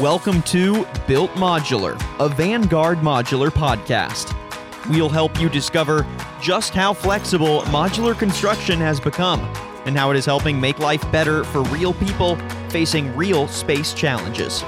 Welcome to Built Modular, a Vanguard modular podcast. We'll help you discover just how flexible modular construction has become and how it is helping make life better for real people facing real space challenges.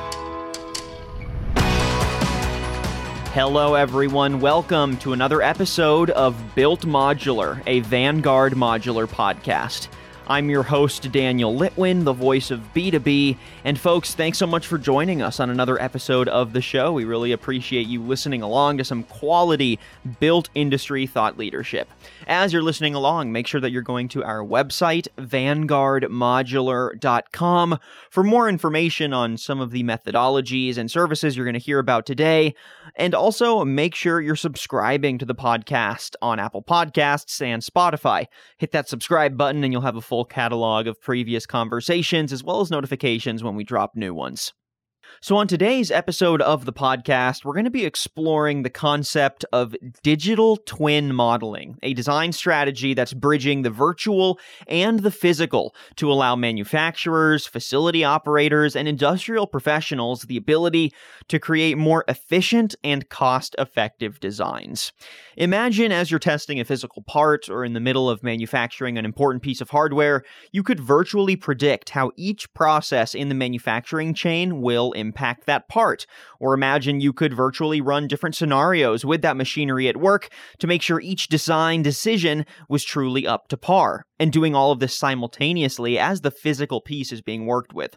Hello, everyone. Welcome to another episode of Built Modular, a Vanguard modular podcast. I'm your host, Daniel Litwin, the voice of B2B. And folks, thanks so much for joining us on another episode of the show. We really appreciate you listening along to some quality built industry thought leadership. As you're listening along, make sure that you're going to our website, vanguardmodular.com, for more information on some of the methodologies and services you're going to hear about today. And also make sure you're subscribing to the podcast on Apple Podcasts and Spotify. Hit that subscribe button and you'll have a full catalog of previous conversations as well as notifications when we drop new ones. So, on today's episode of the podcast, we're going to be exploring the concept of digital twin modeling, a design strategy that's bridging the virtual and the physical to allow manufacturers, facility operators, and industrial professionals the ability to create more efficient and cost effective designs. Imagine as you're testing a physical part or in the middle of manufacturing an important piece of hardware, you could virtually predict how each process in the manufacturing chain will impact that part. Or imagine you could virtually run different scenarios with that machinery at work to make sure each design decision was truly up to par, and doing all of this simultaneously as the physical piece is being worked with.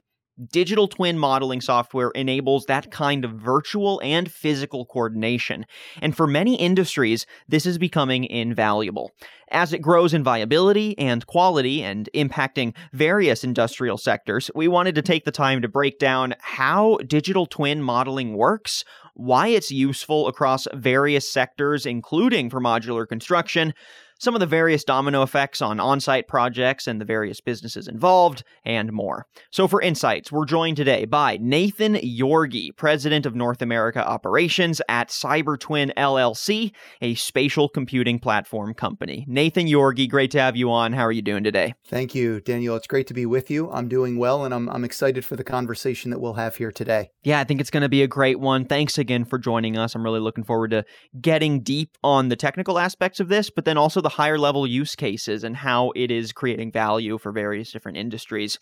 Digital twin modeling software enables that kind of virtual and physical coordination. And for many industries, this is becoming invaluable. As it grows in viability and quality and impacting various industrial sectors, we wanted to take the time to break down how digital twin modeling works, why it's useful across various sectors, including for modular construction, some of the various domino effects on on site projects and the various businesses involved, and more. So, for insights, we're joined today by Nathan Yorgey, President of North America Operations at CyberTwin LLC, a spatial computing platform company. Nathan Yorgey, great to have you on. How are you doing today? Thank you, Daniel. It's great to be with you. I'm doing well, and I'm, I'm excited for the conversation that we'll have here today. Yeah, I think it's going to be a great one. Thanks again for joining us. I'm really looking forward to getting deep on the technical aspects of this, but then also the higher level use cases and how it is creating value for various different industries.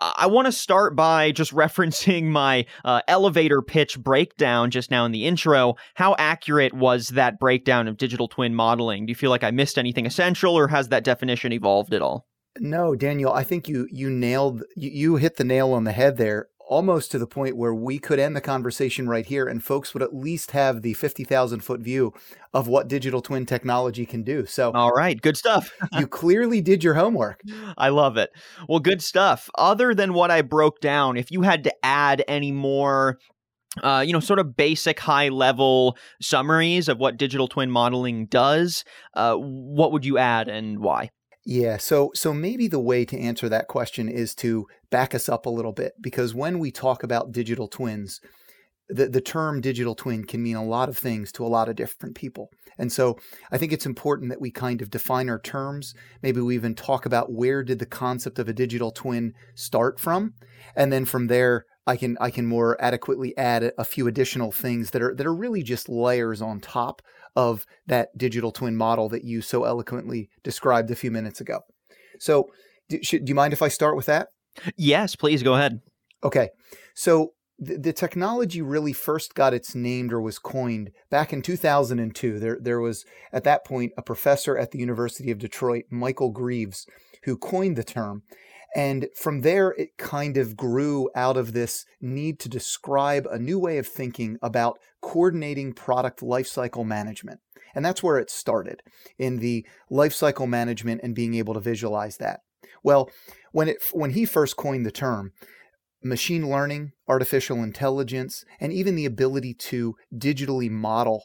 Uh, I want to start by just referencing my uh, elevator pitch breakdown just now in the intro. How accurate was that breakdown of digital twin modeling? Do you feel like I missed anything essential or has that definition evolved at all? No, Daniel, I think you you nailed you, you hit the nail on the head there almost to the point where we could end the conversation right here and folks would at least have the 50,000 foot view of what digital twin technology can do. So, all right, good stuff. you clearly did your homework. I love it. Well, good stuff. Other than what I broke down, if you had to add any more uh, you know, sort of basic high level summaries of what digital twin modeling does, uh, what would you add and why? Yeah, so so maybe the way to answer that question is to back us up a little bit because when we talk about digital twins, the, the term digital twin can mean a lot of things to a lot of different people. And so I think it's important that we kind of define our terms. Maybe we even talk about where did the concept of a digital twin start from? And then from there, I can I can more adequately add a few additional things that are that are really just layers on top of that digital twin model that you so eloquently described a few minutes ago. So, do, should, do you mind if I start with that? Yes, please go ahead. Okay. So, the, the technology really first got its name or was coined back in 2002. There, there was at that point a professor at the University of Detroit, Michael Grieves, who coined the term. And from there, it kind of grew out of this need to describe a new way of thinking about coordinating product lifecycle management. And that's where it started in the lifecycle management and being able to visualize that. Well, when it when he first coined the term, machine learning, artificial intelligence, and even the ability to digitally model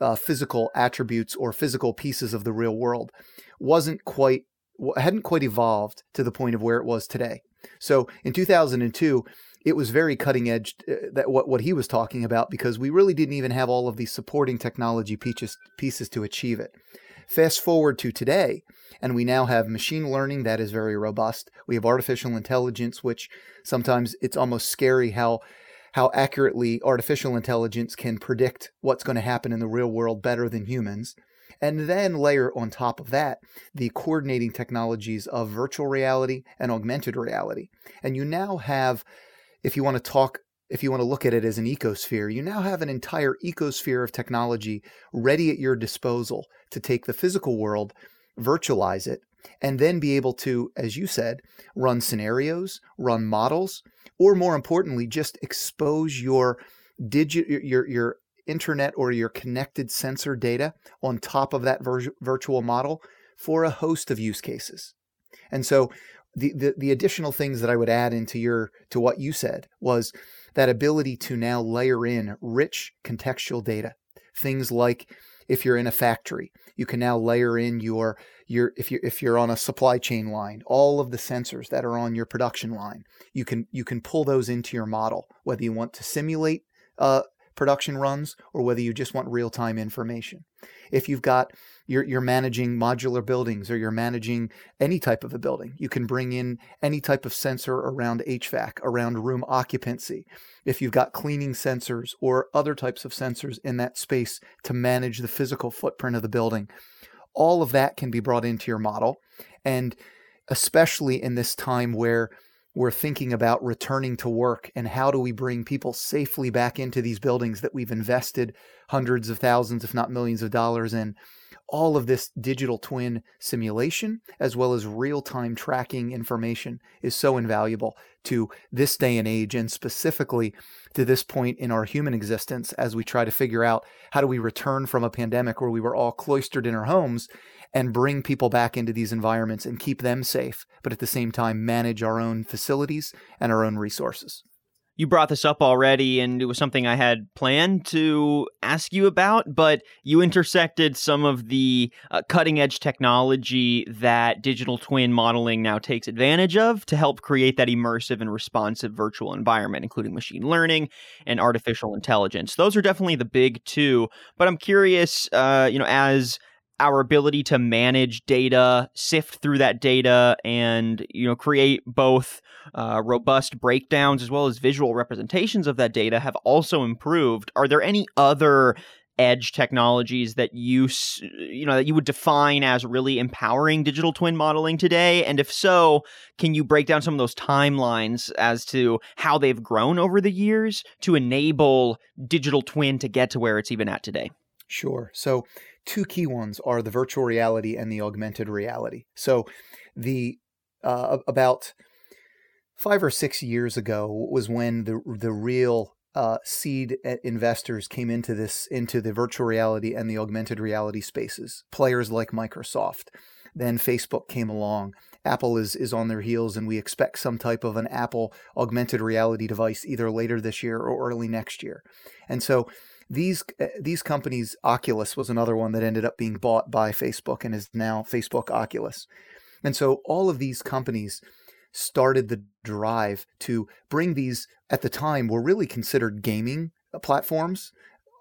uh, physical attributes or physical pieces of the real world wasn't quite hadn't quite evolved to the point of where it was today. So in 2002, it was very cutting edge uh, that what, what he was talking about because we really didn't even have all of these supporting technology pieces, pieces to achieve it. Fast forward to today, and we now have machine learning that is very robust. We have artificial intelligence, which sometimes it's almost scary how how accurately artificial intelligence can predict what's going to happen in the real world better than humans. And then layer on top of that the coordinating technologies of virtual reality and augmented reality. And you now have, if you want to talk, if you want to look at it as an ecosphere, you now have an entire ecosphere of technology ready at your disposal to take the physical world, virtualize it, and then be able to, as you said, run scenarios, run models, or more importantly, just expose your digit your your internet or your connected sensor data on top of that vir- virtual model for a host of use cases. And so the, the, the additional things that I would add into your to what you said was that ability to now layer in rich contextual data. Things like if you're in a factory, you can now layer in your your if you if you're on a supply chain line, all of the sensors that are on your production line. You can you can pull those into your model, whether you want to simulate uh, production runs or whether you just want real time information. If you've got you're, you're managing modular buildings or you're managing any type of a building, you can bring in any type of sensor around HVAC, around room occupancy. If you've got cleaning sensors or other types of sensors in that space to manage the physical footprint of the building, all of that can be brought into your model. And especially in this time where we're thinking about returning to work and how do we bring people safely back into these buildings that we've invested hundreds of thousands, if not millions of dollars in. All of this digital twin simulation, as well as real time tracking information, is so invaluable to this day and age, and specifically to this point in our human existence as we try to figure out how do we return from a pandemic where we were all cloistered in our homes and bring people back into these environments and keep them safe, but at the same time manage our own facilities and our own resources. You brought this up already, and it was something I had planned to ask you about, but you intersected some of the uh, cutting edge technology that digital twin modeling now takes advantage of to help create that immersive and responsive virtual environment, including machine learning and artificial intelligence. Those are definitely the big two, but I'm curious, uh, you know, as our ability to manage data, sift through that data, and you know create both uh, robust breakdowns as well as visual representations of that data have also improved. Are there any other edge technologies that you you know that you would define as really empowering digital twin modeling today and if so can you break down some of those timelines as to how they've grown over the years to enable digital twin to get to where it's even at today Sure. So two key ones are the virtual reality and the augmented reality. So, the uh, about five or six years ago was when the the real uh, seed uh, investors came into this into the virtual reality and the augmented reality spaces. Players like Microsoft. Then Facebook came along. Apple is is on their heels, and we expect some type of an Apple augmented reality device either later this year or early next year. And so these uh, these companies, Oculus was another one that ended up being bought by Facebook and is now Facebook Oculus. And so all of these companies started the drive to bring these at the time were really considered gaming uh, platforms.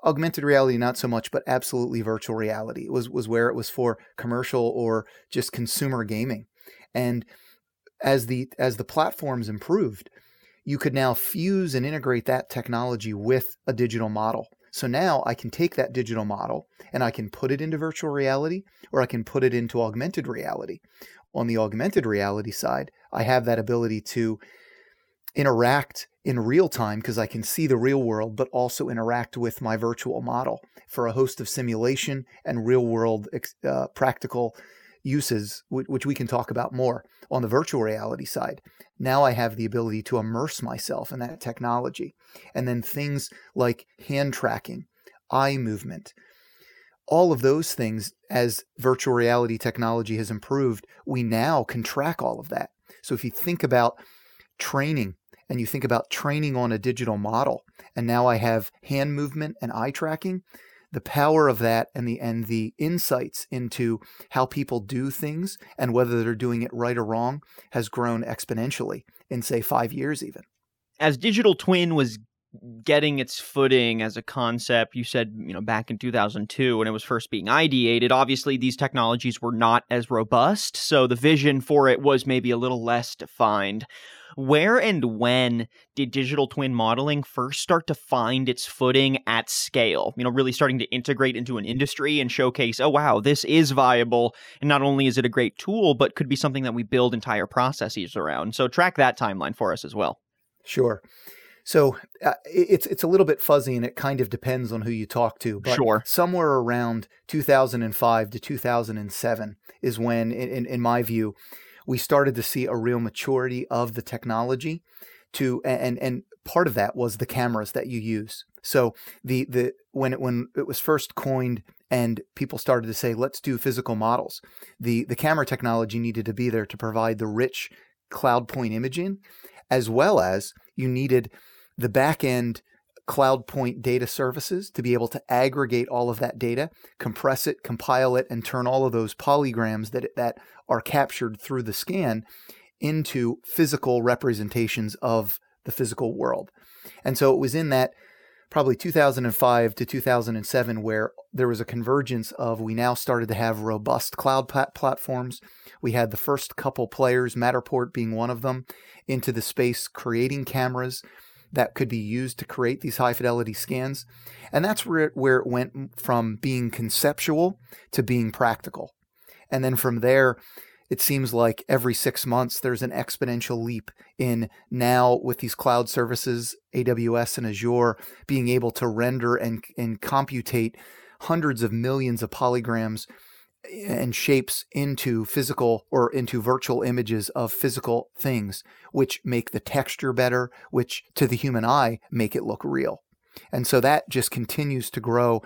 Augmented reality not so much but absolutely virtual reality it was was where it was for commercial or just consumer gaming. And as the as the platforms improved you could now fuse and integrate that technology with a digital model so now I can take that digital model and I can put it into virtual reality or I can put it into augmented reality. On the augmented reality side, I have that ability to interact in real time because I can see the real world, but also interact with my virtual model for a host of simulation and real world uh, practical uses, which we can talk about more on the virtual reality side. Now I have the ability to immerse myself in that technology. And then things like hand tracking, eye movement, all of those things, as virtual reality technology has improved, we now can track all of that. So if you think about training and you think about training on a digital model, and now I have hand movement and eye tracking, the power of that and the and the insights into how people do things and whether they're doing it right or wrong has grown exponentially in say 5 years even as digital twin was getting its footing as a concept. You said, you know, back in 2002 when it was first being ideated, obviously these technologies were not as robust, so the vision for it was maybe a little less defined. Where and when did digital twin modeling first start to find its footing at scale? You know, really starting to integrate into an industry and showcase, oh, wow, this is viable. And not only is it a great tool, but could be something that we build entire processes around. So, track that timeline for us as well. Sure. So uh, it's it's a little bit fuzzy, and it kind of depends on who you talk to. But sure. somewhere around 2005 to 2007 is when, in, in my view, we started to see a real maturity of the technology. To and and part of that was the cameras that you use. So the the when it when it was first coined and people started to say let's do physical models, the the camera technology needed to be there to provide the rich cloud point imaging, as well as you needed the back end cloud point data services to be able to aggregate all of that data, compress it, compile it, and turn all of those polygrams that, that are captured through the scan into physical representations of the physical world. And so it was in that probably 2005 to 2007 where there was a convergence of we now started to have robust cloud plat- platforms. We had the first couple players, Matterport being one of them, into the space creating cameras that could be used to create these high fidelity scans. And that's where it, where it went from being conceptual to being practical. And then from there, it seems like every six months there's an exponential leap in now with these cloud services, AWS and Azure, being able to render and, and computate hundreds of millions of polygrams and shapes into physical or into virtual images of physical things, which make the texture better, which to the human eye make it look real. And so that just continues to grow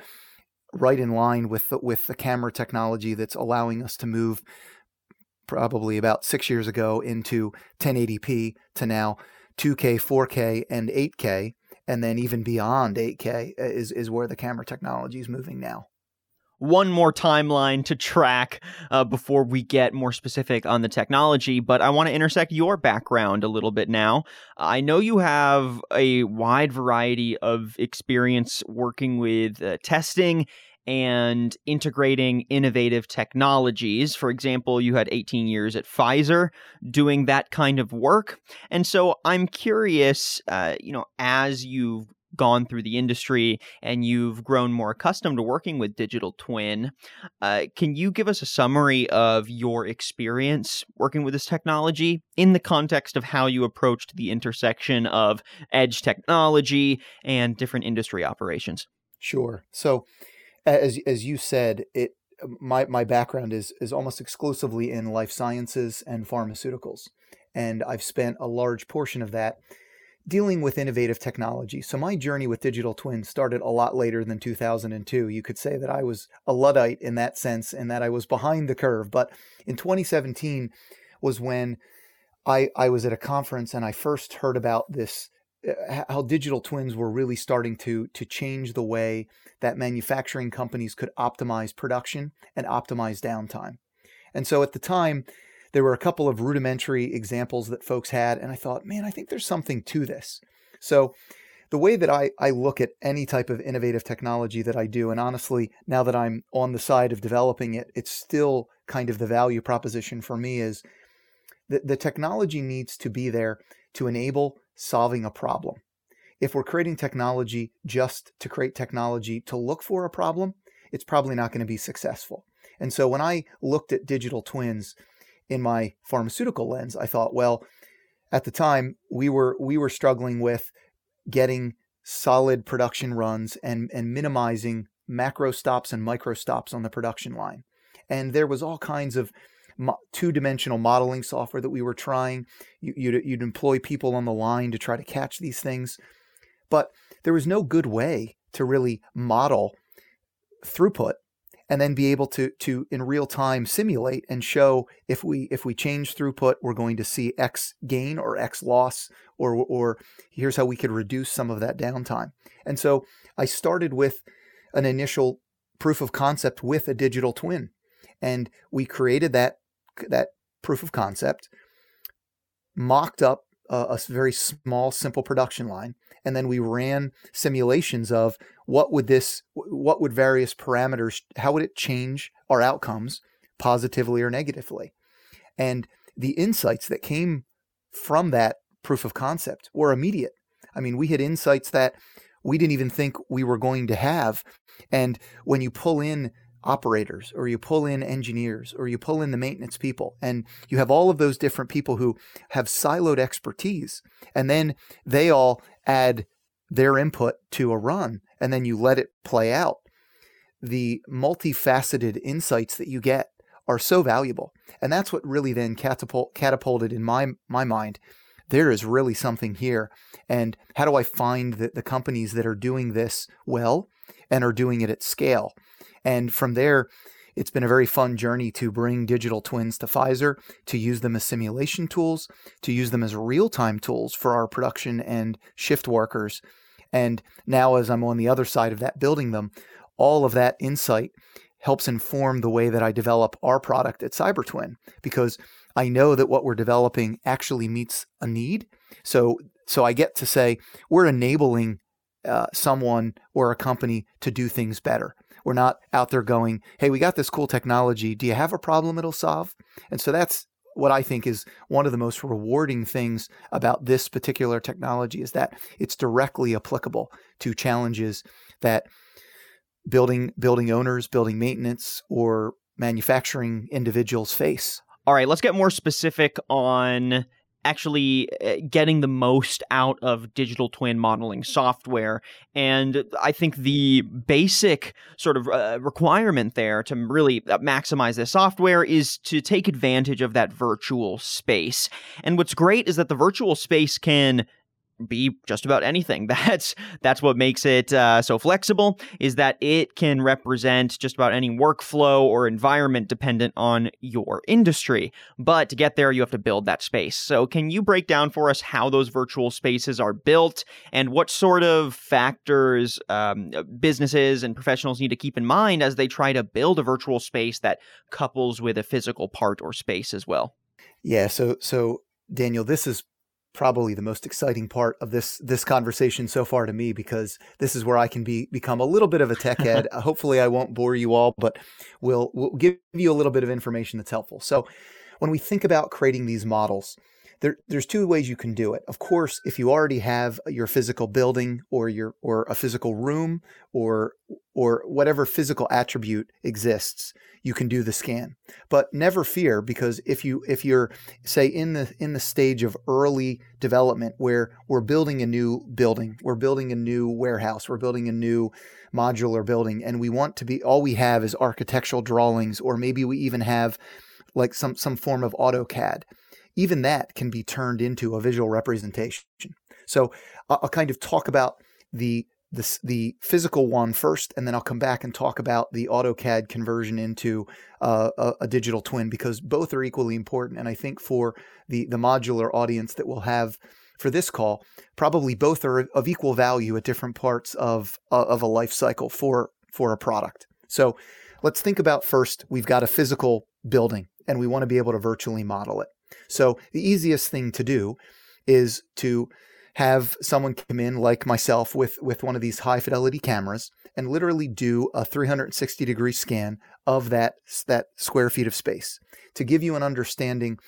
right in line with the, with the camera technology that's allowing us to move probably about six years ago into 1080p to now 2K, 4K, and 8K, and then even beyond 8K is is where the camera technology is moving now one more timeline to track uh, before we get more specific on the technology, but I want to intersect your background a little bit now. I know you have a wide variety of experience working with uh, testing and integrating innovative technologies. For example, you had 18 years at Pfizer doing that kind of work. And so I'm curious, uh, you know, as you've gone through the industry and you've grown more accustomed to working with digital twin uh, can you give us a summary of your experience working with this technology in the context of how you approached the intersection of edge technology and different industry operations? Sure. So as as you said it my my background is is almost exclusively in life sciences and pharmaceuticals and I've spent a large portion of that dealing with innovative technology. So my journey with digital twins started a lot later than 2002. You could say that I was a luddite in that sense and that I was behind the curve. But in 2017 was when I I was at a conference and I first heard about this uh, how digital twins were really starting to to change the way that manufacturing companies could optimize production and optimize downtime. And so at the time there were a couple of rudimentary examples that folks had, and I thought, man, I think there's something to this. So, the way that I, I look at any type of innovative technology that I do, and honestly, now that I'm on the side of developing it, it's still kind of the value proposition for me is that the technology needs to be there to enable solving a problem. If we're creating technology just to create technology to look for a problem, it's probably not going to be successful. And so when I looked at digital twins, in my pharmaceutical lens, I thought, well, at the time we were we were struggling with getting solid production runs and and minimizing macro stops and micro stops on the production line. And there was all kinds of two-dimensional modeling software that we were trying. You, you'd, you'd employ people on the line to try to catch these things, but there was no good way to really model throughput and then be able to to in real time simulate and show if we if we change throughput we're going to see x gain or x loss or or here's how we could reduce some of that downtime. And so i started with an initial proof of concept with a digital twin and we created that that proof of concept mocked up a, very small, simple production line, and then we ran simulations of what would this, what would various parameters, how would it change our outcomes positively or negatively, and the insights that came from that proof of concept were immediate. I mean, we had insights that we didn't even think we were going to have. And when you pull in operators or you pull in engineers or you pull in the maintenance people and you have all of those different people who have siloed expertise and then they all add their input to a run and then you let it play out. The multifaceted insights that you get are so valuable and that's what really then catapult, catapulted in my my mind there is really something here and how do i find the, the companies that are doing this well and are doing it at scale and from there, it's been a very fun journey to bring digital twins to Pfizer, to use them as simulation tools, to use them as real time tools for our production and shift workers. And now, as I'm on the other side of that, building them, all of that insight helps inform the way that I develop our product at CyberTwin because I know that what we're developing actually meets a need. So, so I get to say we're enabling uh, someone or a company to do things better. We're not out there going, hey, we got this cool technology. Do you have a problem it'll solve? And so that's what I think is one of the most rewarding things about this particular technology is that it's directly applicable to challenges that building building owners, building maintenance, or manufacturing individuals face. All right, let's get more specific on actually uh, getting the most out of digital twin modeling software. And I think the basic sort of uh, requirement there to really uh, maximize this software is to take advantage of that virtual space. And what's great is that the virtual space can be just about anything. That's that's what makes it uh, so flexible. Is that it can represent just about any workflow or environment dependent on your industry. But to get there, you have to build that space. So, can you break down for us how those virtual spaces are built and what sort of factors um, businesses and professionals need to keep in mind as they try to build a virtual space that couples with a physical part or space as well? Yeah. So so Daniel, this is probably the most exciting part of this this conversation so far to me because this is where I can be become a little bit of a tech head. Uh, hopefully, I won't bore you all, but we'll we'll give you a little bit of information that's helpful. So, when we think about creating these models, there, there's two ways you can do it. Of course, if you already have your physical building or your or a physical room or or whatever physical attribute exists, you can do the scan. But never fear because if you if you're say in the in the stage of early development where we're building a new building, we're building a new warehouse, we're building a new modular building and we want to be all we have is architectural drawings or maybe we even have like some some form of AutoCAD even that can be turned into a visual representation. So I'll kind of talk about the the, the physical one first, and then I'll come back and talk about the AutoCAD conversion into uh, a, a, digital twin because both are equally important. And I think for the the modular audience that we'll have for this call, probably both are of equal value at different parts of of a life cycle for for a product. So let's think about first. We've got a physical building, and we want to be able to virtually model it. So the easiest thing to do is to have someone come in like myself with with one of these high fidelity cameras and literally do a 360 degree scan of that that square feet of space. To give you an understanding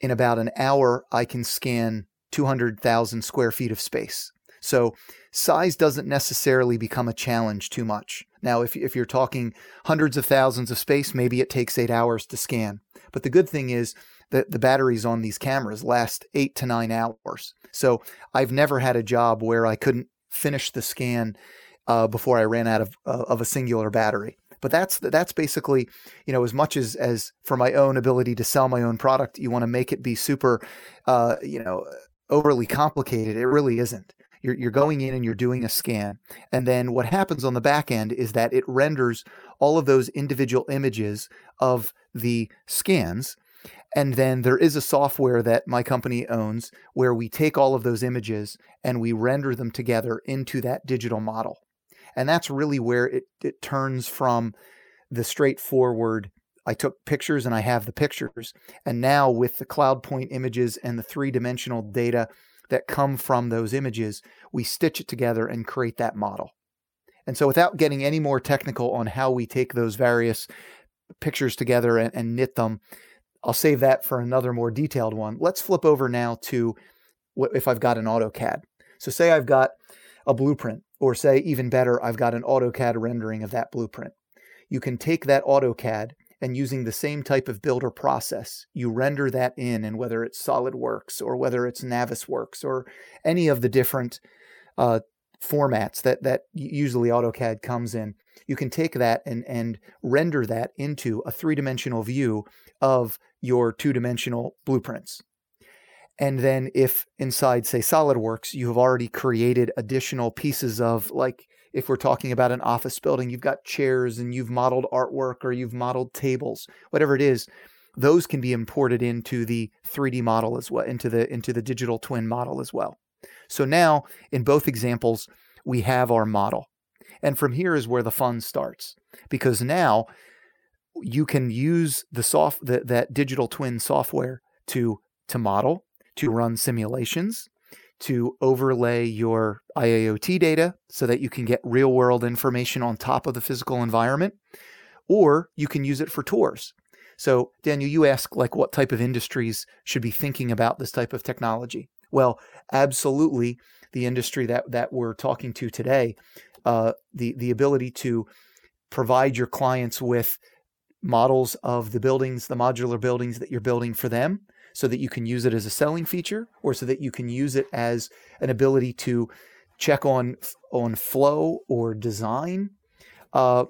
in about an hour I can scan 200,000 square feet of space. So size doesn't necessarily become a challenge too much. Now if, if you're talking hundreds of thousands of space maybe it takes eight hours to scan. But the good thing is the, the batteries on these cameras last eight to nine hours. So I've never had a job where I couldn't finish the scan uh, before I ran out of, uh, of a singular battery. But that's that's basically, you know, as much as as for my own ability to sell my own product, you want to make it be super, uh, you know, overly complicated. It really isn't. You're, you're going in and you're doing a scan. And then what happens on the back end is that it renders all of those individual images of the scans and then there is a software that my company owns where we take all of those images and we render them together into that digital model. And that's really where it, it turns from the straightforward I took pictures and I have the pictures. And now with the cloud point images and the three dimensional data that come from those images, we stitch it together and create that model. And so, without getting any more technical on how we take those various pictures together and, and knit them, I'll save that for another more detailed one. Let's flip over now to what if I've got an AutoCAD. So, say I've got a blueprint, or say even better, I've got an AutoCAD rendering of that blueprint. You can take that AutoCAD and using the same type of builder process, you render that in, and whether it's SolidWorks or whether it's Navisworks or any of the different uh, formats that that usually AutoCAD comes in, you can take that and and render that into a three dimensional view of your two dimensional blueprints. And then if inside, say, SolidWorks, you have already created additional pieces of like if we're talking about an office building, you've got chairs and you've modeled artwork or you've modeled tables, whatever it is, those can be imported into the 3D model as well, into the into the digital twin model as well. So now in both examples, we have our model. And from here is where the fun starts because now you can use the soft the, that digital twin software to to model, to run simulations, to overlay your IIoT data so that you can get real world information on top of the physical environment, or you can use it for tours. So, Daniel, you ask like what type of industries should be thinking about this type of technology. Well, absolutely, the industry that that we're talking to today, uh, the the ability to provide your clients with models of the buildings, the modular buildings that you're building for them, so that you can use it as a selling feature or so that you can use it as an ability to check on on flow or design. Uh,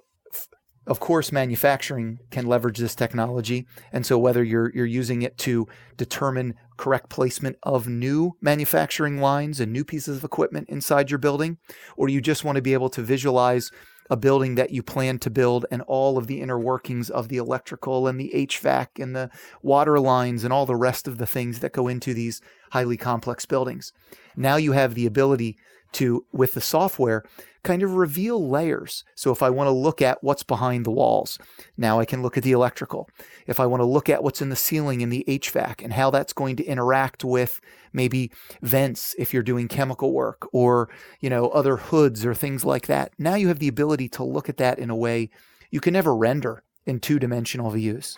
of course, manufacturing can leverage this technology, and so whether you're you're using it to determine correct placement of new manufacturing lines and new pieces of equipment inside your building, or you just want to be able to visualize a building that you plan to build and all of the inner workings of the electrical and the HVAC and the water lines and all the rest of the things that go into these highly complex buildings. Now you have the ability to, with the software, kind of reveal layers. So if I want to look at what's behind the walls, now I can look at the electrical. If I want to look at what's in the ceiling in the HVAC and how that's going to interact with maybe vents if you're doing chemical work or, you know, other hoods or things like that. Now you have the ability to look at that in a way you can never render in two-dimensional views.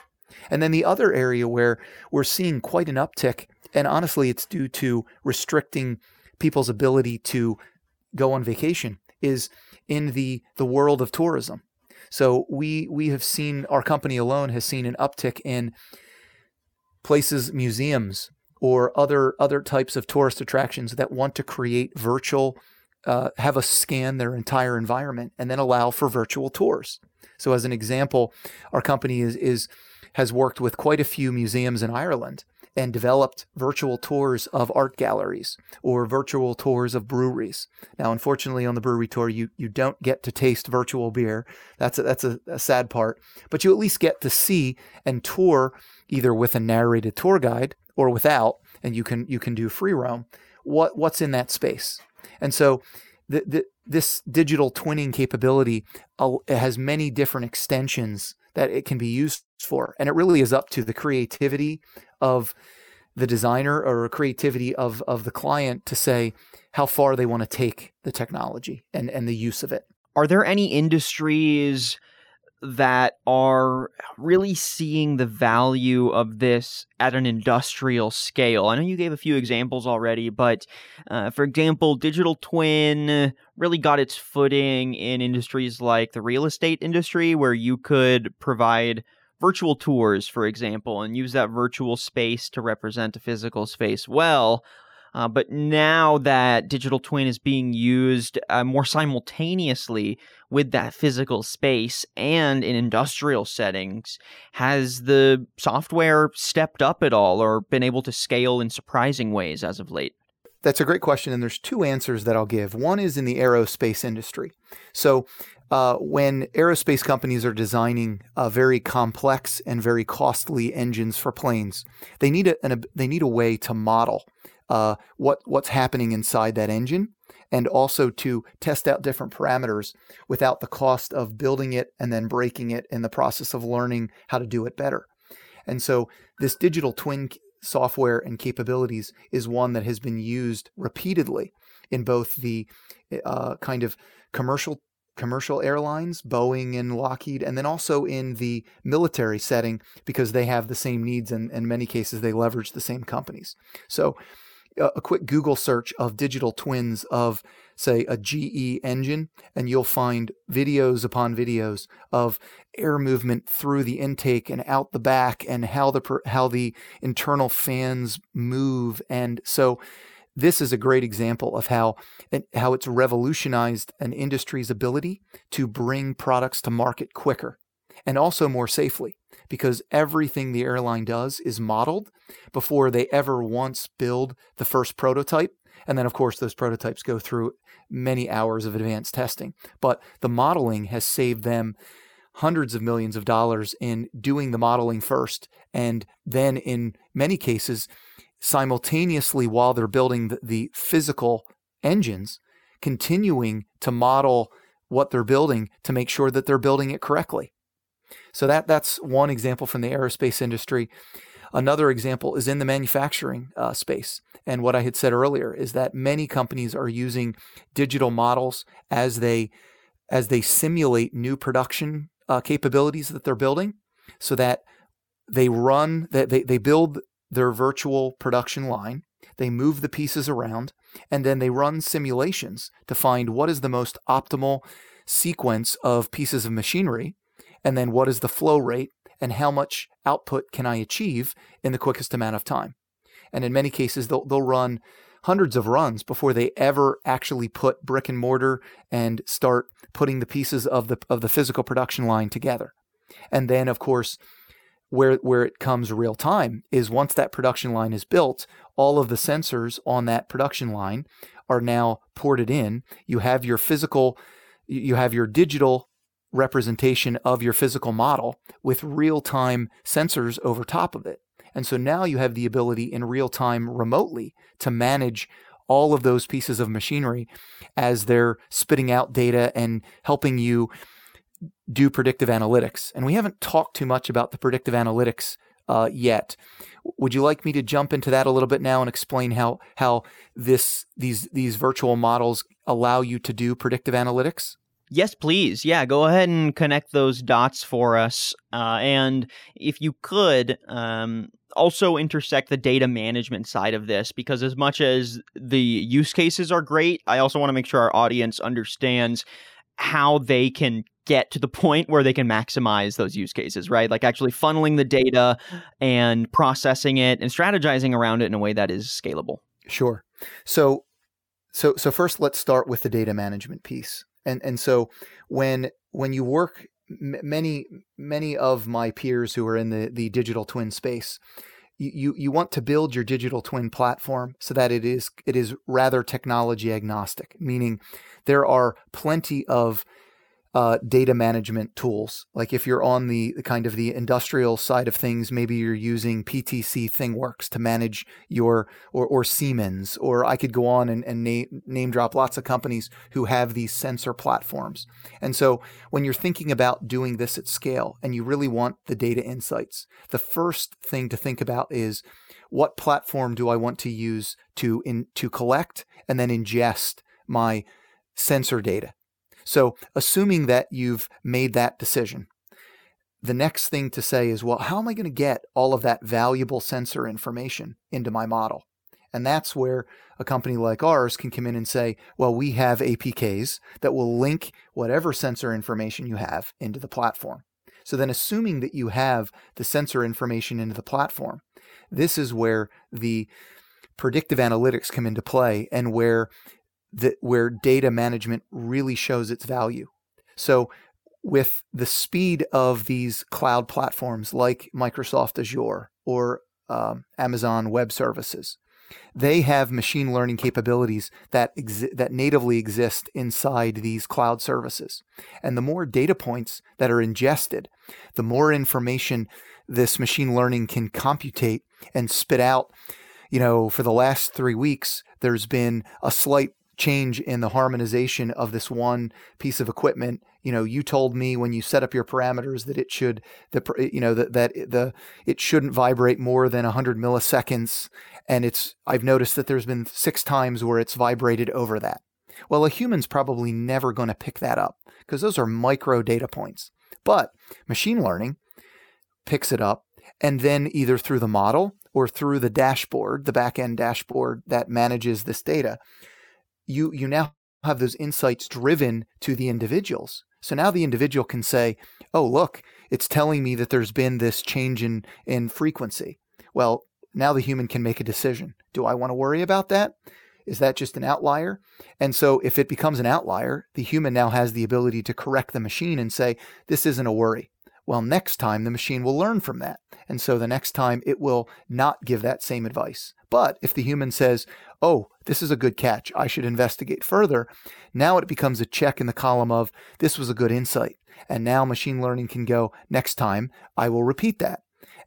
And then the other area where we're seeing quite an uptick, and honestly, it's due to restricting people's ability to go on vacation is in the the world of tourism. So we we have seen our company alone has seen an uptick in places, museums, or other other types of tourist attractions that want to create virtual, uh, have us scan their entire environment and then allow for virtual tours. So as an example, our company is is has worked with quite a few museums in Ireland and developed virtual tours of art galleries or virtual tours of breweries. Now, unfortunately, on the brewery tour, you, you don't get to taste virtual beer. That's a, that's a, a sad part, but you at least get to see and tour either with a narrated tour guide or without, and you can you can do free roam. What what's in that space? And so, the, the, this digital twinning capability uh, has many different extensions that it can be used for. And it really is up to the creativity of the designer or creativity of, of the client to say how far they want to take the technology and, and the use of it. Are there any industries that are really seeing the value of this at an industrial scale. I know you gave a few examples already, but uh, for example, digital twin really got its footing in industries like the real estate industry, where you could provide virtual tours, for example, and use that virtual space to represent a physical space well. Uh, but now that digital twin is being used uh, more simultaneously with that physical space and in industrial settings, has the software stepped up at all or been able to scale in surprising ways as of late? That's a great question, and there's two answers that I'll give. One is in the aerospace industry. So, uh, when aerospace companies are designing uh, very complex and very costly engines for planes, they need a, a they need a way to model uh, what what's happening inside that engine, and also to test out different parameters without the cost of building it and then breaking it in the process of learning how to do it better. And so this digital twin software and capabilities is one that has been used repeatedly in both the uh, kind of commercial commercial airlines, Boeing and Lockheed, and then also in the military setting because they have the same needs and in many cases they leverage the same companies. So a quick Google search of digital twins of, say, a GE engine, and you'll find videos upon videos of air movement through the intake and out the back, and how the how the internal fans move. And so, this is a great example of how how it's revolutionized an industry's ability to bring products to market quicker and also more safely because everything the airline does is modeled before they ever once build the first prototype. And then, of course, those prototypes go through many hours of advanced testing. But the modeling has saved them hundreds of millions of dollars in doing the modeling first. And then, in many cases, simultaneously, while they're building the, the physical engines, continuing to model what they're building to make sure that they're building it correctly. So that that's one example from the aerospace industry. Another example is in the manufacturing uh, space. And what I had said earlier is that many companies are using digital models as they as they simulate new production uh, capabilities that they're building, so that they run that they, they build their virtual production line. They move the pieces around, and then they run simulations to find what is the most optimal sequence of pieces of machinery and then what is the flow rate and how much output can I achieve in the quickest amount of time. And in many cases, they'll, they'll run hundreds of runs before they ever actually put brick and mortar and start putting the pieces of the of the physical production line together. And then, of course, where where it comes real time is once that production line is built, all of the sensors on that production line are now ported in. You have your physical, you have your digital representation of your physical model with real time sensors over top of it. And so now you have the ability in real time remotely to manage all of those pieces of machinery as they're spitting out data and helping you do predictive analytics. And we haven't talked too much about the predictive analytics uh, yet. Would you like me to jump into that a little bit now and explain how how this these these virtual models allow you to do predictive analytics? Yes, please. Yeah, go ahead and connect those dots for us. Uh, and if you could, um, also intersect the data management side of this because as much as the use cases are great, I also want to make sure our audience understands how they can get to the point where they can maximize those use cases, right? Like actually funneling the data and processing it and strategizing around it in a way that is scalable. Sure. So so so first let's start with the data management piece and and so when when you work many many of my peers who are in the the digital twin space you you want to build your digital twin platform so that it is it is rather technology agnostic meaning there are plenty of uh, data management tools. Like if you're on the, kind of the industrial side of things, maybe you're using PTC ThingWorx to manage your or or Siemens, or I could go on and, and name, name drop lots of companies who have these sensor platforms. And so when you're thinking about doing this at scale and you really want the data insights, the first thing to think about is what platform do I want to use to in to collect and then ingest my sensor data so, assuming that you've made that decision, the next thing to say is, well, how am I going to get all of that valuable sensor information into my model? And that's where a company like ours can come in and say, well, we have APKs that will link whatever sensor information you have into the platform. So then, assuming that you have the sensor information into the platform, this is where the predictive analytics come into play and where that where data management really shows its value. So with the speed of these cloud platforms like Microsoft Azure or um, Amazon Web Services, they have machine learning capabilities that exi- that natively exist inside these cloud services. And the more data points that are ingested, the more information this machine learning can computate and spit out you know, for the last three weeks, there's been a slight change in the harmonization of this one piece of equipment. You know you told me when you set up your parameters that it should the you know that that the it shouldn't vibrate more than 100 milliseconds. And it's i've noticed that there's been six times where it's vibrated over that. Well a human's probably never going to pick that up because those are micro data points. But machine learning picks it up and then either through the model or through the dashboard the back end dashboard that manages this data you you now have those insights driven to the individuals. So now the individual can say, "Oh, look, it's telling me that there's been this change in in frequency." Well, now the human can make a decision. Do I want to worry about that? Is that just an outlier? And so if it becomes an outlier, the human now has the ability to correct the machine and say, "This isn't a worry." Well, next time the machine will learn from that. And so the next time it will not give that same advice. But if the human says, oh, this is a good catch, I should investigate further, now it becomes a check in the column of, this was a good insight. And now machine learning can go, next time I will repeat that.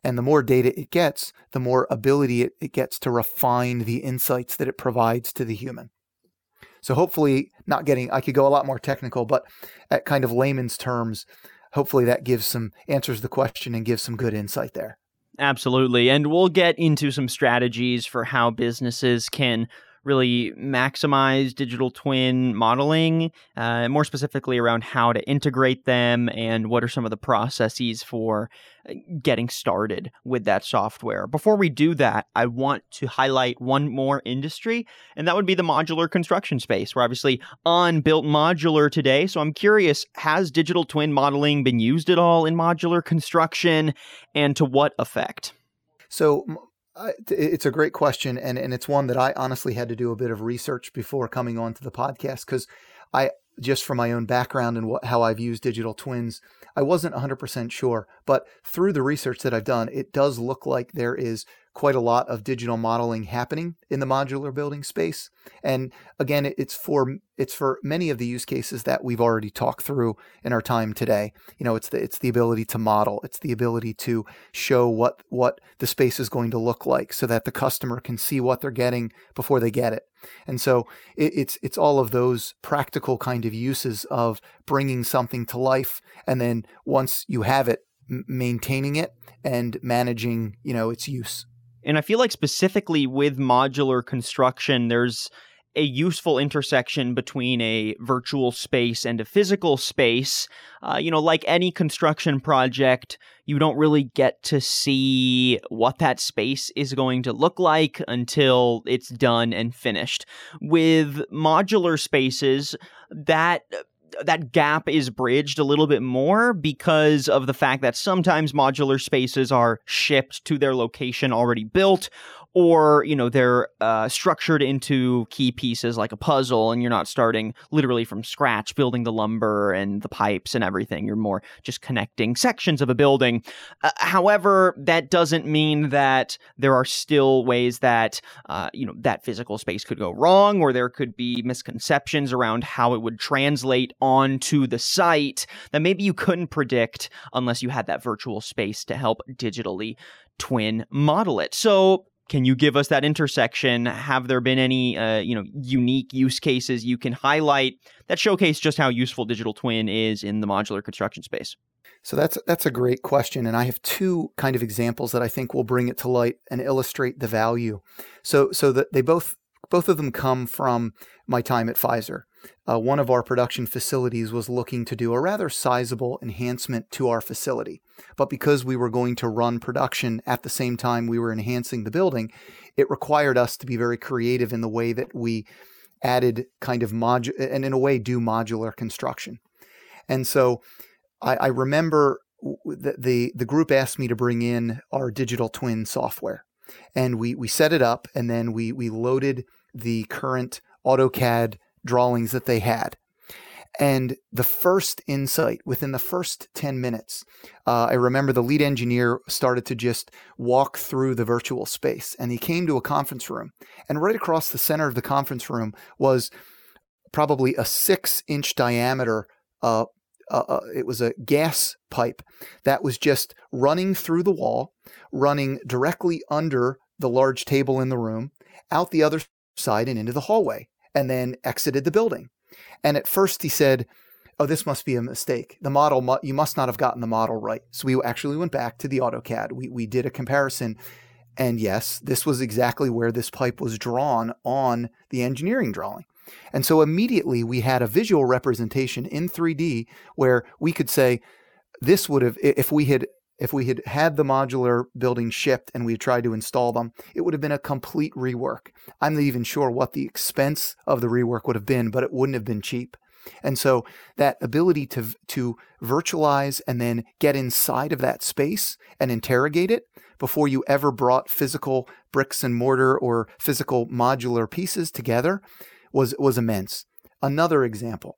And the more data it gets, the more ability it, it gets to refine the insights that it provides to the human. So hopefully, not getting, I could go a lot more technical, but at kind of layman's terms, hopefully that gives some answers the question and gives some good insight there. Absolutely. And we'll get into some strategies for how businesses can really maximize digital twin modeling, uh, more specifically around how to integrate them and what are some of the processes for uh, getting started with that software. Before we do that, I want to highlight one more industry, and that would be the modular construction space. We're obviously on Built Modular today, so I'm curious has digital twin modeling been used at all in modular construction, and to what effect? So, it's a great question, and, and it's one that I honestly had to do a bit of research before coming on to the podcast because I just from my own background and what, how I've used digital twins, I wasn't 100% sure. But through the research that I've done, it does look like there is quite a lot of digital modeling happening in the modular building space. And again, it's for it's for many of the use cases that we've already talked through in our time today. You know, it's the it's the ability to model, it's the ability to show what what the space is going to look like so that the customer can see what they're getting before they get it. And so it, it's it's all of those practical kind of uses of bringing something to life and then once you have it maintaining it and managing, you know, its use. And I feel like specifically with modular construction, there's a useful intersection between a virtual space and a physical space. Uh, you know, like any construction project, you don't really get to see what that space is going to look like until it's done and finished. With modular spaces, that that gap is bridged a little bit more because of the fact that sometimes modular spaces are shipped to their location already built or you know they're uh, structured into key pieces like a puzzle and you're not starting literally from scratch building the lumber and the pipes and everything. You're more just connecting sections of a building. Uh, however that doesn't mean that there are still ways that uh, you know that physical space could go wrong or there could be misconceptions around how it would translate onto the site that maybe you couldn't predict unless you had that virtual space to help digitally twin model it. So can you give us that intersection? Have there been any, uh, you know, unique use cases you can highlight that showcase just how useful digital twin is in the modular construction space? So that's that's a great question, and I have two kind of examples that I think will bring it to light and illustrate the value. So so that they both both of them come from my time at Pfizer uh, one of our production facilities was looking to do a rather sizable enhancement to our facility. But because we were going to run production at the same time we were enhancing the building, it required us to be very creative in the way that we added kind of modular, and in a way do modular construction. And so I, I remember the, the, the group asked me to bring in our digital twin software. And we, we set it up and then we, we loaded the current AutoCAD drawings that they had. And the first insight within the first 10 minutes, uh, I remember the lead engineer started to just walk through the virtual space and he came to a conference room. And right across the center of the conference room was probably a six inch diameter uh, uh, uh, it was a gas pipe that was just running through the wall, running directly under the large table in the room, out the other side and into the hallway, and then exited the building. And at first he said, oh, this must be a mistake. The model, you must not have gotten the model right. So we actually went back to the AutoCAD. We, we did a comparison. And yes, this was exactly where this pipe was drawn on the engineering drawing. And so immediately we had a visual representation in 3D where we could say, this would have, if we had if we had had the modular building shipped and we had tried to install them, it would have been a complete rework. I'm not even sure what the expense of the rework would have been, but it wouldn't have been cheap. And so that ability to to virtualize and then get inside of that space and interrogate it before you ever brought physical bricks and mortar or physical modular pieces together was was immense. Another example,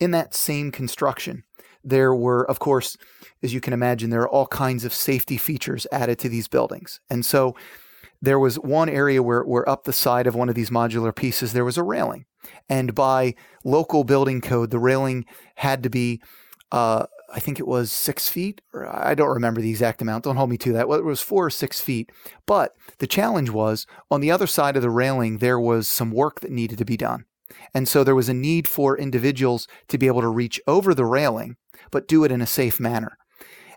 in that same construction, there were of course, as you can imagine, there are all kinds of safety features added to these buildings. And so there was one area where, where up the side of one of these modular pieces there was a railing and by local building code, the railing had to be, uh, I think it was six feet, or I don't remember the exact amount. Don't hold me to that. Well, it was four or six feet. But the challenge was on the other side of the railing, there was some work that needed to be done. And so there was a need for individuals to be able to reach over the railing, but do it in a safe manner.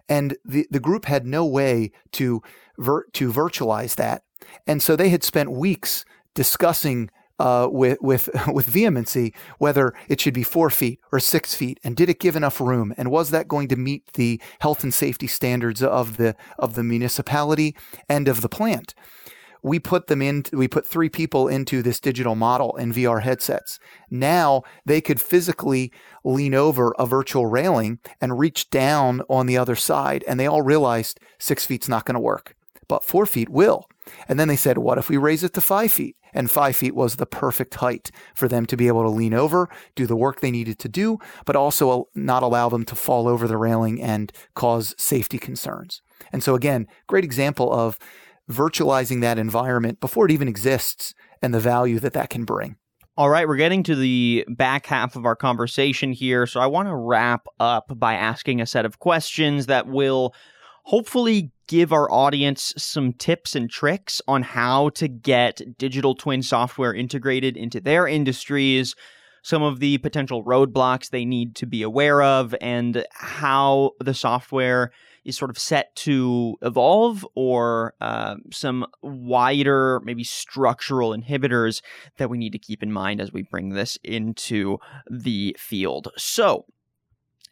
And the, the group had no way to vir- to virtualize that. And so they had spent weeks discussing uh, with with with vehemency whether it should be four feet or six feet, and did it give enough room, and was that going to meet the health and safety standards of the of the municipality and of the plant? We put them in. We put three people into this digital model in VR headsets. Now they could physically lean over a virtual railing and reach down on the other side, and they all realized six feet's not going to work, but four feet will. And then they said, what if we raise it to five feet? And five feet was the perfect height for them to be able to lean over, do the work they needed to do, but also not allow them to fall over the railing and cause safety concerns. And so, again, great example of virtualizing that environment before it even exists and the value that that can bring. All right, we're getting to the back half of our conversation here. So I want to wrap up by asking a set of questions that will hopefully give our audience some tips and tricks on how to get digital twin software integrated into their industries, some of the potential roadblocks they need to be aware of, and how the software is sort of set to evolve or uh, some wider, maybe structural inhibitors that we need to keep in mind as we bring this into the field. So,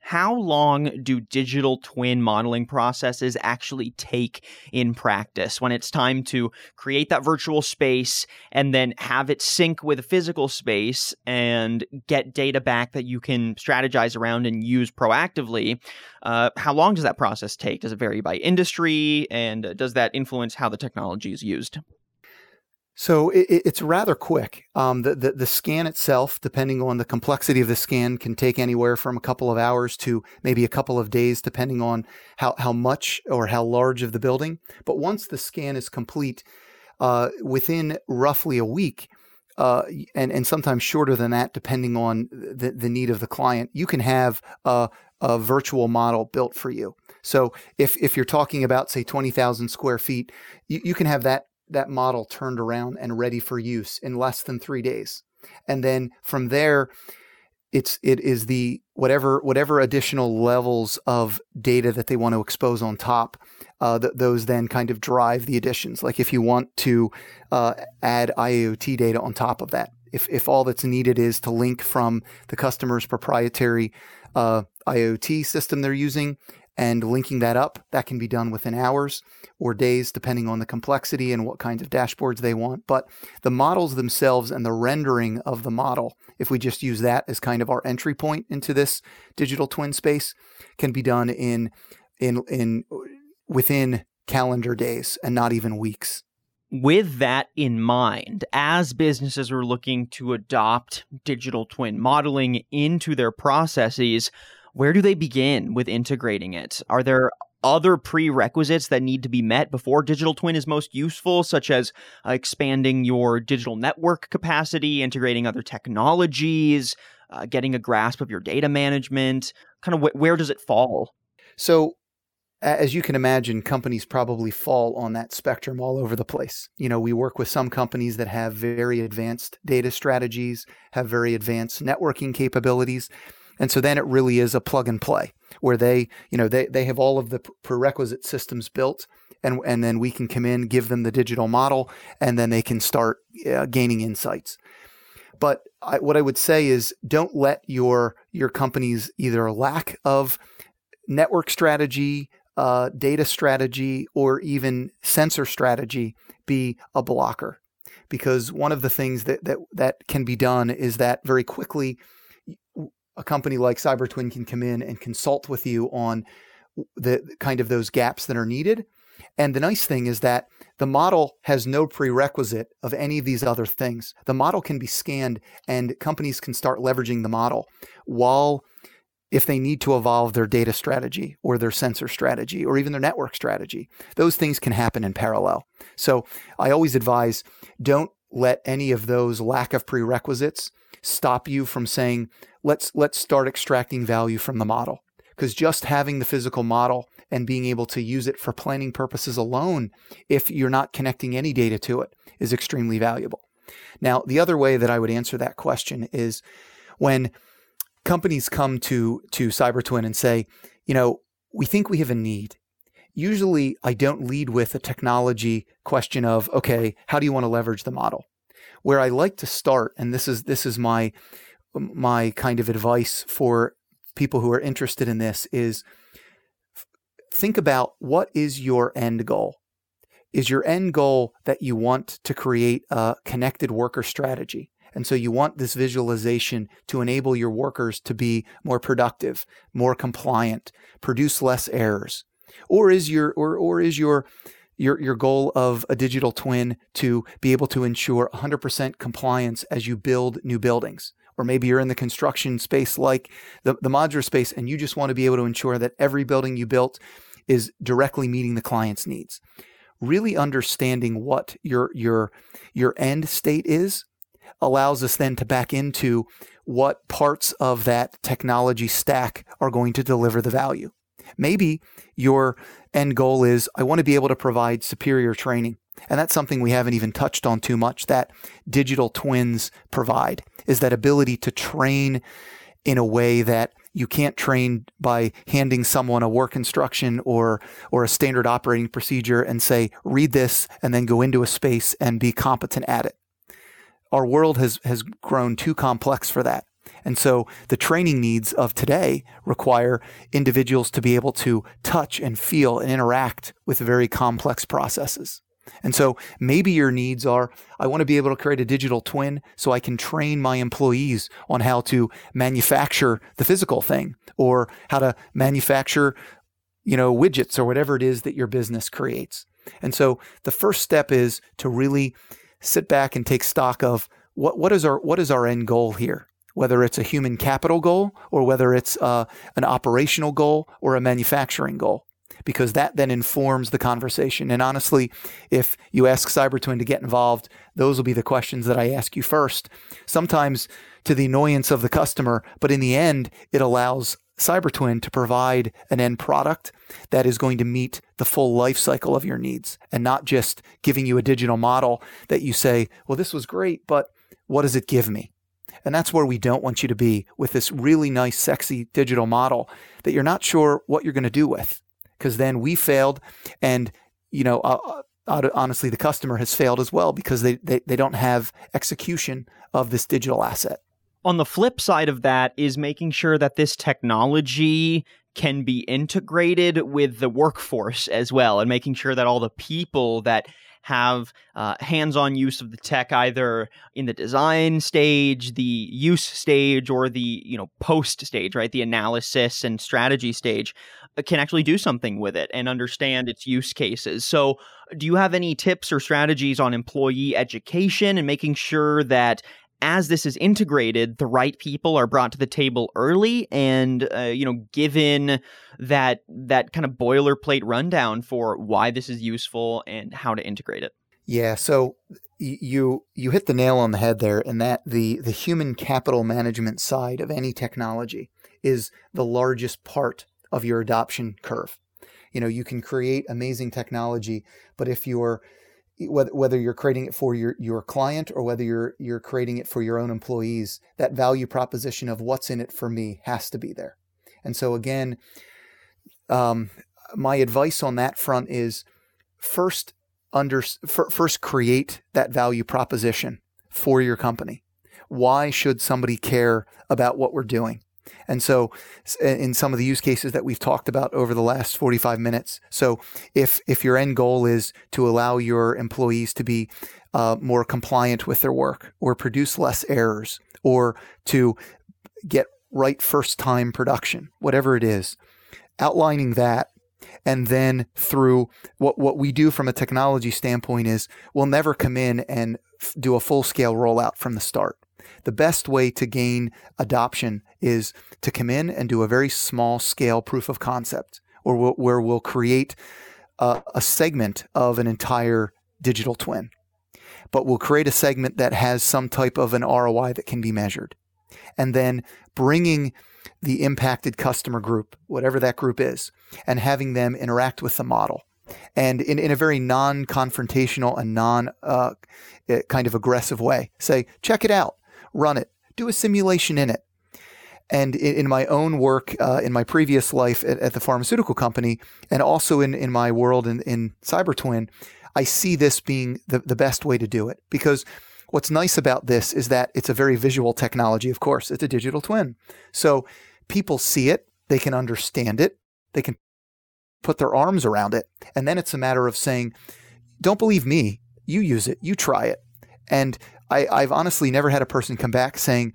how long do digital twin modeling processes actually take in practice when it's time to create that virtual space and then have it sync with a physical space and get data back that you can strategize around and use proactively? Uh, how long does that process take? Does it vary by industry? And does that influence how the technology is used? So it, it's rather quick. Um, the, the, the scan itself, depending on the complexity of the scan, can take anywhere from a couple of hours to maybe a couple of days, depending on how how much or how large of the building. But once the scan is complete, uh, within roughly a week, uh, and and sometimes shorter than that, depending on the, the need of the client, you can have a, a virtual model built for you. So if if you're talking about say twenty thousand square feet, you, you can have that that model turned around and ready for use in less than three days. And then from there, it's it is the whatever whatever additional levels of data that they want to expose on top. Uh, th- those then kind of drive the additions. Like if you want to uh, add IoT data on top of that, if if all that's needed is to link from the customer's proprietary uh, IoT system they're using and linking that up, that can be done within hours or days, depending on the complexity and what kinds of dashboards they want. But the models themselves and the rendering of the model, if we just use that as kind of our entry point into this digital twin space, can be done in in in within calendar days and not even weeks. With that in mind, as businesses are looking to adopt digital twin modeling into their processes, where do they begin with integrating it? Are there other prerequisites that need to be met before digital twin is most useful such as uh, expanding your digital network capacity integrating other technologies uh, getting a grasp of your data management kind of wh- where does it fall so as you can imagine, companies probably fall on that spectrum all over the place. You know, we work with some companies that have very advanced data strategies, have very advanced networking capabilities. And so then it really is a plug and play where they, you know, they, they have all of the prerequisite systems built and, and then we can come in, give them the digital model, and then they can start uh, gaining insights. But I, what I would say is don't let your, your company's either lack of network strategy, uh, data strategy or even sensor strategy be a blocker. Because one of the things that, that, that can be done is that very quickly a company like CyberTwin can come in and consult with you on the kind of those gaps that are needed. And the nice thing is that the model has no prerequisite of any of these other things. The model can be scanned and companies can start leveraging the model while if they need to evolve their data strategy or their sensor strategy or even their network strategy. Those things can happen in parallel. So I always advise don't let any of those lack of prerequisites stop you from saying, let's, let's start extracting value from the model. Because just having the physical model and being able to use it for planning purposes alone, if you're not connecting any data to it, is extremely valuable. Now, the other way that I would answer that question is when companies come to to CyberTwin and say, you know, we think we have a need. Usually, I don't lead with a technology question of, okay, how do you want to leverage the model? Where I like to start, and this is this is my my kind of advice for people who are interested in this is think about what is your end goal. Is your end goal that you want to create a connected worker strategy? And so you want this visualization to enable your workers to be more productive, more compliant, produce less errors. Or is your or or is your your your goal of a digital twin to be able to ensure 100% compliance as you build new buildings? Or maybe you're in the construction space like the, the modular space and you just want to be able to ensure that every building you built is directly meeting the client's needs. Really understanding what your your your end state is allows us then to back into what parts of that technology stack are going to deliver the value. Maybe your end goal is I want to be able to provide superior training. And that's something we haven't even touched on too much that digital twins provide is that ability to train in a way that you can't train by handing someone a work instruction or or a standard operating procedure and say read this and then go into a space and be competent at it our world has has grown too complex for that. And so the training needs of today require individuals to be able to touch and feel and interact with very complex processes. And so maybe your needs are I want to be able to create a digital twin so I can train my employees on how to manufacture the physical thing or how to manufacture you know widgets or whatever it is that your business creates. And so the first step is to really sit back and take stock of what, what is our what is our end goal here whether it's a human capital goal or whether it's uh, an operational goal or a manufacturing goal because that then informs the conversation and honestly if you ask cybertwin to get involved those will be the questions that i ask you first sometimes to the annoyance of the customer but in the end it allows CyberTwin to provide an end product that is going to meet the full life cycle of your needs and not just giving you a digital model that you say, well, this was great, but what does it give me? And that's where we don't want you to be with this really nice, sexy digital model that you're not sure what you're going to do with. Because then we failed, and you know, uh, uh honestly, the customer has failed as well because they, they they don't have execution of this digital asset. On the flip side of that is making sure that this technology can be integrated with the workforce as well, and making sure that all the people that have uh, hands-on use of the tech either in the design stage the use stage or the you know post stage right? The analysis and strategy stage uh, can actually do something with it and understand its use cases. So do you have any tips or strategies on employee education and making sure that as this is integrated, the right people are brought to the table early, and uh, you know, given that that kind of boilerplate rundown for why this is useful and how to integrate it. Yeah, so you you hit the nail on the head there, and that the the human capital management side of any technology is the largest part of your adoption curve. You know, you can create amazing technology, but if you're whether whether you're creating it for your your client or whether you're you're creating it for your own employees, that value proposition of what's in it for me has to be there. And so again, um, my advice on that front is first under first create that value proposition for your company. Why should somebody care about what we're doing? And so, in some of the use cases that we've talked about over the last 45 minutes, so if if your end goal is to allow your employees to be uh, more compliant with their work, or produce less errors, or to get right first time production, whatever it is, outlining that and then through what what we do from a technology standpoint is we'll never come in and f- do a full scale rollout from the start the best way to gain adoption is to come in and do a very small scale proof of concept, or we'll, where we'll create a, a segment of an entire digital twin. But we'll create a segment that has some type of an ROI that can be measured. And then bringing the impacted customer group, whatever that group is, and having them interact with the model. And in, in a very non confrontational and non uh, eh, kind of aggressive way, say, check it out run it, do a simulation in it. And in, my own work, uh, in my previous life at, at, the pharmaceutical company, and also in, in my world in, in CyberTwin, I see this being the, the best way to do it. Because what's nice about this is that it's a very visual technology, of course, it's a digital twin. So people see it, they can understand it, they can put their arms around it. And then it's a matter of saying, don't believe me, you use it, you try it. And I, I've honestly never had a person come back saying,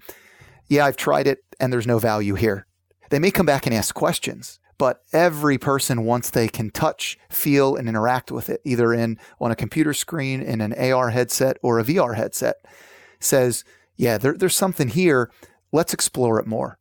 Yeah, I've tried it and there's no value here. They may come back and ask questions, but every person, once they can touch, feel, and interact with it, either in on a computer screen, in an AR headset, or a VR headset, says, Yeah, there, there's something here. Let's explore it more.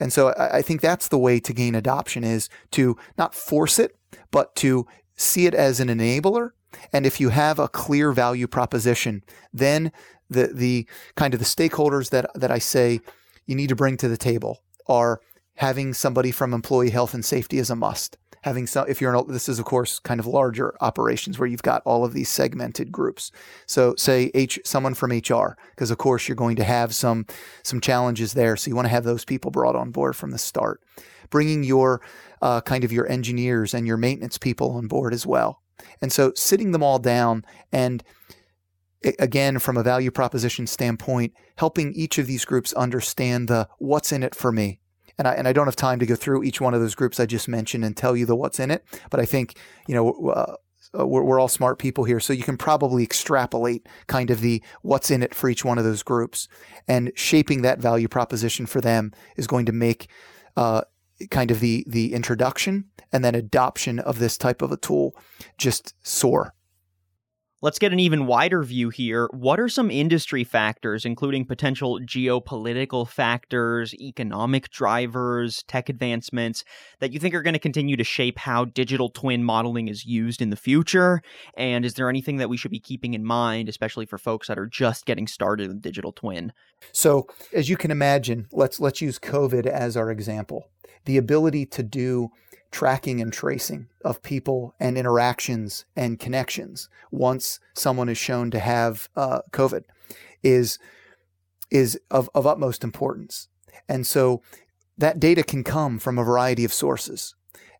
And so I, I think that's the way to gain adoption is to not force it, but to see it as an enabler and if you have a clear value proposition, then the the kind of the stakeholders that that I say you need to bring to the table are having somebody from employee health and safety is a must. Having some, if you're this is of course kind of larger operations where you've got all of these segmented groups. So say H, someone from HR, because of course you're going to have some some challenges there. So you want to have those people brought on board from the start. Bringing your uh, kind of your engineers and your maintenance people on board as well. And so sitting them all down and again from a value proposition standpoint helping each of these groups understand the what's in it for me and I, and I don't have time to go through each one of those groups I just mentioned and tell you the what's in it but I think you know uh, uh, we're, we're all smart people here so you can probably extrapolate kind of the what's in it for each one of those groups and shaping that value proposition for them is going to make uh, kind of the the introduction and then adoption of this type of a tool just soar. Let's get an even wider view here. What are some industry factors, including potential geopolitical factors, economic drivers, tech advancements, that you think are going to continue to shape how digital twin modeling is used in the future? And is there anything that we should be keeping in mind, especially for folks that are just getting started in digital twin? So, as you can imagine, let's let's use COVID as our example. The ability to do tracking and tracing of people and interactions and connections once someone is shown to have uh, COVID is is of, of utmost importance. And so that data can come from a variety of sources.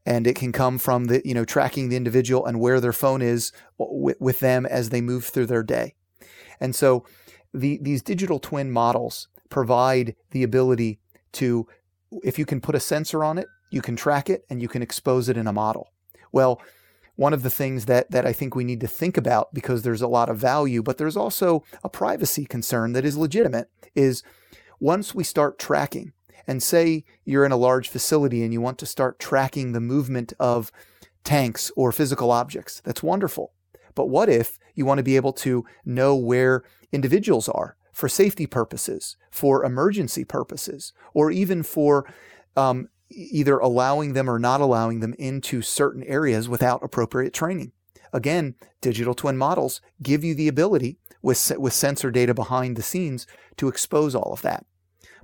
And it can come from the, you know, tracking the individual and where their phone is w- with them as they move through their day. And so the, these digital twin models provide the ability to, if you can put a sensor on it, you can track it and you can expose it in a model. Well, one of the things that, that I think we need to think about because there's a lot of value, but there's also a privacy concern that is legitimate is once we start tracking, and say you're in a large facility and you want to start tracking the movement of tanks or physical objects, that's wonderful. But what if you want to be able to know where individuals are for safety purposes, for emergency purposes, or even for um, either allowing them or not allowing them into certain areas without appropriate training. Again, digital twin models give you the ability with, with sensor data behind the scenes to expose all of that.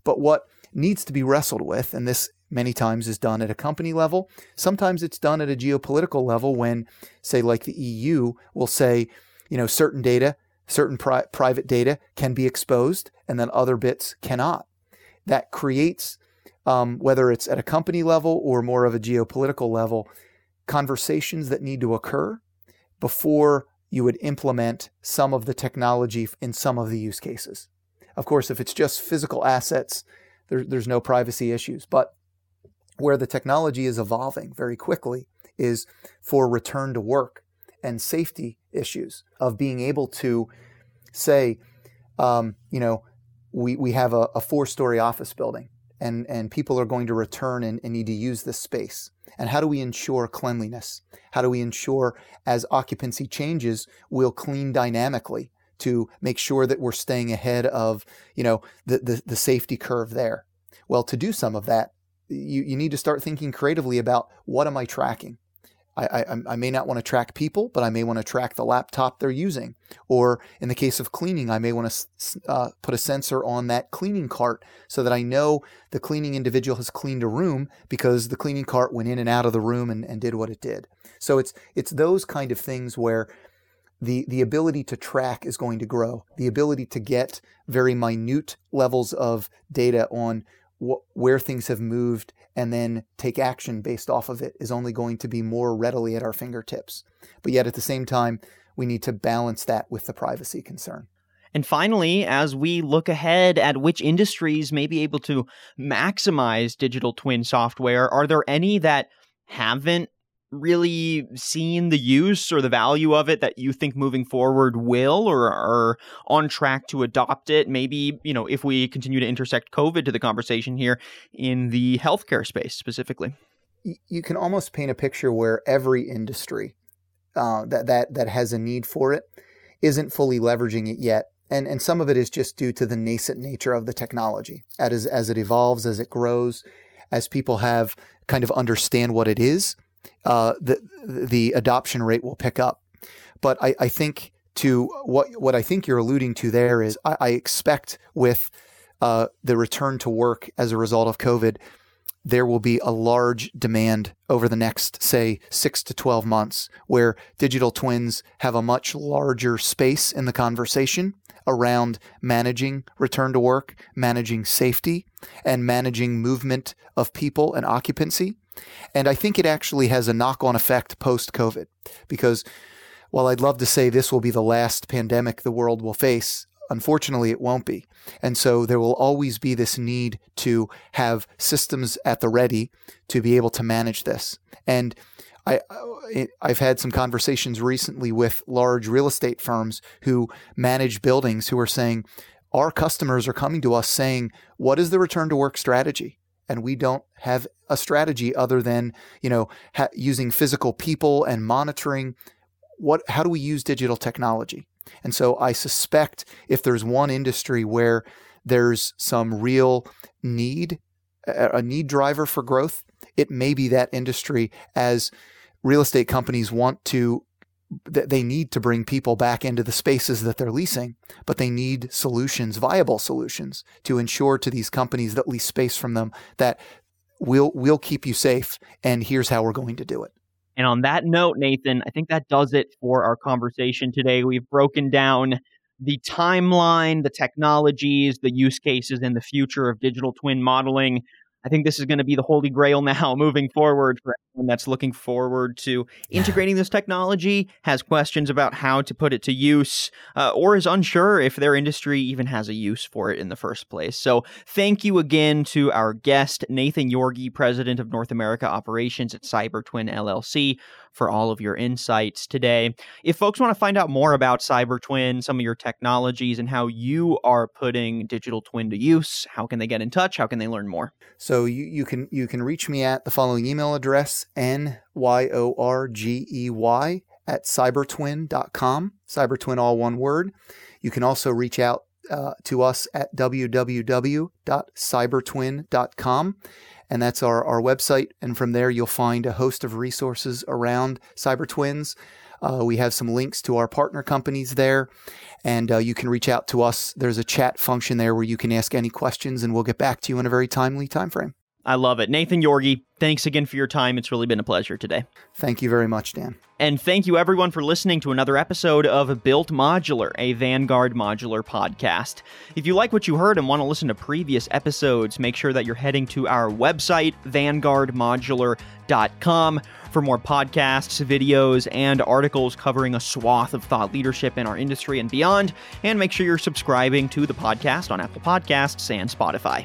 But what needs to be wrestled with. And this many times is done at a company level. Sometimes it's done at a geopolitical level when, say, like the EU will say, you know, certain data, certain pri- private data can be exposed and then other bits cannot. That creates, um, whether it's at a company level or more of a geopolitical level, conversations that need to occur before you would implement some of the technology in some of the use cases. Of course, if it's just physical assets, there, there's no privacy issues. But where the technology is evolving very quickly is for return to work and safety issues of being able to say, um, you know, we, we have a, a four story office building and, and people are going to return and, and need to use this space. And how do we ensure cleanliness? How do we ensure as occupancy changes, we'll clean dynamically to make sure that we're staying ahead of, you know, the, the, the safety curve there? Well, to do some of that, you, you need to start thinking creatively about what am I tracking? I, I, I, may not want to track people, but I may want to track the laptop they're using. Or in the case of cleaning, I may want to uh, put a sensor on that cleaning cart so that I know the cleaning individual has cleaned a room because the cleaning cart went in and out of the room and, and did what it did. So it's it's those kind of things where the the ability to track is going to grow. The ability to get very minute levels of data on wh- where things have moved and then take action based off of it is only going to be more readily at our fingertips. But yet at the same time, we need to balance that with the privacy concern. And finally, as we look ahead at which industries may be able to maximize digital twin software, are there any that haven't really seen the use or the value of it that you think moving forward will or are on track to adopt it? Maybe, you know, if we continue to intersect COVID to the conversation here in the healthcare space specifically. You can almost paint a picture where every industry uh, that, that, that has a need for it isn't fully leveraging it yet. And, and some of it is just due to the nascent nature of the technology as, as it evolves, as it grows, as people have kind of understand what it is uh, the the adoption rate will pick up. But I, I think to what what I think you're alluding to there is I, I expect with uh, the return to work as a result of COVID, there will be a large demand over the next, say, six to 12 months, where digital twins have a much larger space in the conversation around managing return to work, managing safety, and managing movement of people and occupancy. And I think it actually has a knock on effect post COVID because while I'd love to say this will be the last pandemic the world will face, unfortunately it won't be. And so there will always be this need to have systems at the ready to be able to manage this. And I, I've had some conversations recently with large real estate firms who manage buildings who are saying, our customers are coming to us saying, what is the return to work strategy? And we don't have a strategy other than you know ha- using physical people and monitoring what how do we use digital technology? And so i suspect if there's one industry where there's some real need a need driver for growth it may be that industry as real estate companies want to they need to bring people back into the spaces that they're leasing, but they need solutions, viable solutions, to ensure to these companies that lease space from them that we'll we'll keep you safe, and here's how we're going to do it. And on that note, Nathan, I think that does it for our conversation today. We've broken down the timeline, the technologies, the use cases, and the future of digital twin modeling. I think this is going to be the holy grail now moving forward for anyone that's looking forward to integrating this technology, has questions about how to put it to use, uh, or is unsure if their industry even has a use for it in the first place. So, thank you again to our guest, Nathan Yorgey, President of North America Operations at CyberTwin LLC, for all of your insights today. If folks want to find out more about CyberTwin, some of your technologies, and how you are putting digital twin to use, how can they get in touch? How can they learn more? So you, you can you can reach me at the following email address, N-Y-O-R-G-E-Y at cybertwin.com, cybertwin all one word. You can also reach out uh, to us at www.cybertwin.com and that's our, our website. And from there, you'll find a host of resources around cyber twins. Uh, we have some links to our partner companies there, and uh, you can reach out to us. There's a chat function there where you can ask any questions, and we'll get back to you in a very timely time frame. I love it. Nathan Yorgey, thanks again for your time. It's really been a pleasure today. Thank you very much, Dan. And thank you everyone for listening to another episode of Built Modular, a Vanguard modular podcast. If you like what you heard and want to listen to previous episodes, make sure that you're heading to our website, vanguardmodular.com, for more podcasts, videos, and articles covering a swath of thought leadership in our industry and beyond. And make sure you're subscribing to the podcast on Apple Podcasts and Spotify.